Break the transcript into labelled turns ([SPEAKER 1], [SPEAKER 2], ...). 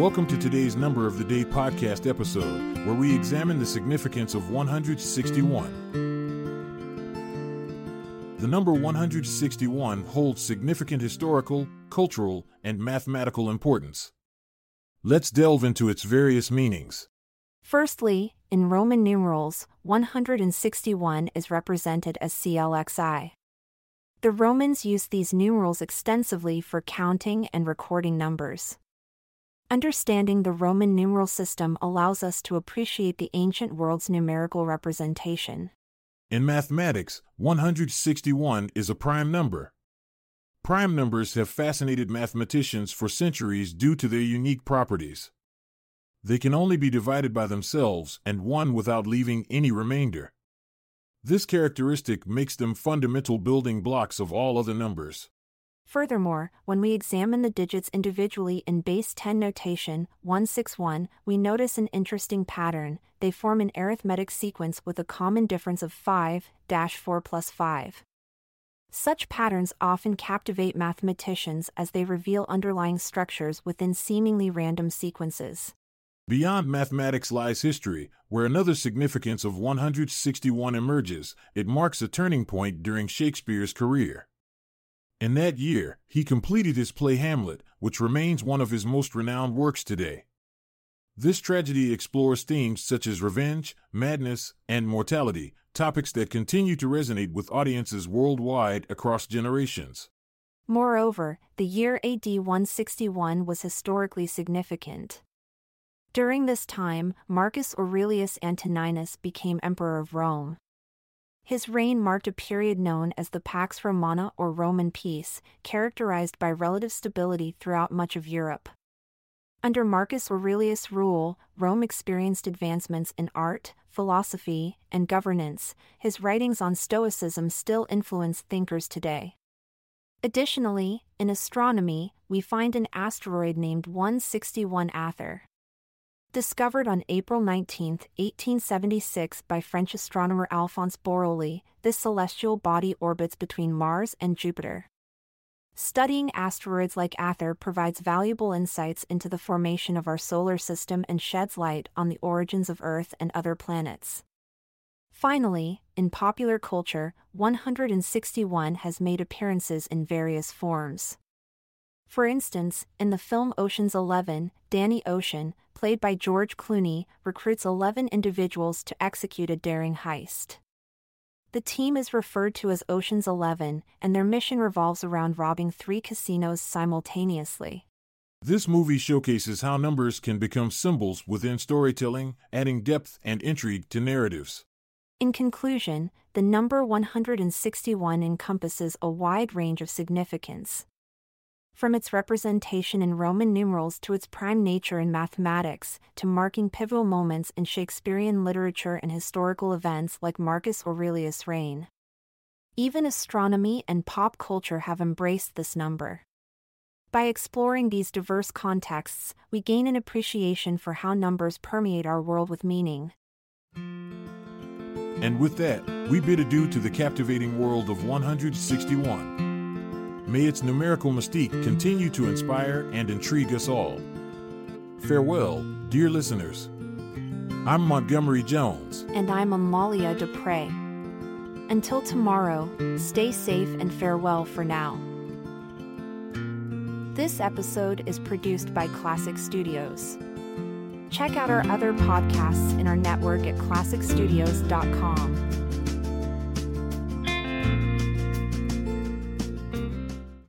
[SPEAKER 1] Welcome to today's Number of the Day podcast episode, where we examine the significance of 161. The number 161 holds significant historical, cultural, and mathematical importance. Let's delve into its various meanings.
[SPEAKER 2] Firstly, in Roman numerals, 161 is represented as CLXI. The Romans used these numerals extensively for counting and recording numbers. Understanding the Roman numeral system allows us to appreciate the ancient world's numerical representation.
[SPEAKER 1] In mathematics, 161 is a prime number. Prime numbers have fascinated mathematicians for centuries due to their unique properties. They can only be divided by themselves and one without leaving any remainder. This characteristic makes them fundamental building blocks of all other numbers.
[SPEAKER 2] Furthermore, when we examine the digits individually in base 10 notation, 161, we notice an interesting pattern. They form an arithmetic sequence with a common difference of 5 4 plus 5. Such patterns often captivate mathematicians as they reveal underlying structures within seemingly random sequences.
[SPEAKER 1] Beyond mathematics lies history, where another significance of 161 emerges. It marks a turning point during Shakespeare's career. In that year, he completed his play Hamlet, which remains one of his most renowned works today. This tragedy explores themes such as revenge, madness, and mortality, topics that continue to resonate with audiences worldwide across generations.
[SPEAKER 2] Moreover, the year AD 161 was historically significant. During this time, Marcus Aurelius Antoninus became Emperor of Rome. His reign marked a period known as the Pax Romana or Roman peace, characterized by relative stability throughout much of Europe. Under Marcus Aurelius' rule, Rome experienced advancements in art, philosophy, and governance. His writings on Stoicism still influence thinkers today. Additionally, in astronomy, we find an asteroid named 161 Athor. Discovered on April 19, 1876 by French astronomer Alphonse Borrelly, this celestial body orbits between Mars and Jupiter. Studying asteroids like Athor provides valuable insights into the formation of our solar system and sheds light on the origins of Earth and other planets. Finally, in popular culture, 161 has made appearances in various forms. For instance, in the film Ocean's Eleven, Danny Ocean, played by George Clooney, recruits 11 individuals to execute a daring heist. The team is referred to as Ocean's Eleven, and their mission revolves around robbing three casinos simultaneously.
[SPEAKER 1] This movie showcases how numbers can become symbols within storytelling, adding depth and intrigue to narratives.
[SPEAKER 2] In conclusion, the number 161 encompasses a wide range of significance, from its representation in Roman numerals to its prime nature in mathematics, to marking pivotal moments in Shakespearean literature and historical events like Marcus Aurelius' reign. Even astronomy and pop culture have embraced this number. By exploring these diverse contexts, we gain an appreciation for how numbers permeate our world with meaning.
[SPEAKER 1] And with that, we bid adieu to the captivating world of 161. May its numerical mystique continue to inspire and intrigue us all. Farewell, dear listeners. I'm Montgomery Jones.
[SPEAKER 2] And I'm Amalia Dupre. Until tomorrow, stay safe and farewell for now. This episode is produced by Klassic Studios. Check out our other podcasts in our network at klassicstudios.com.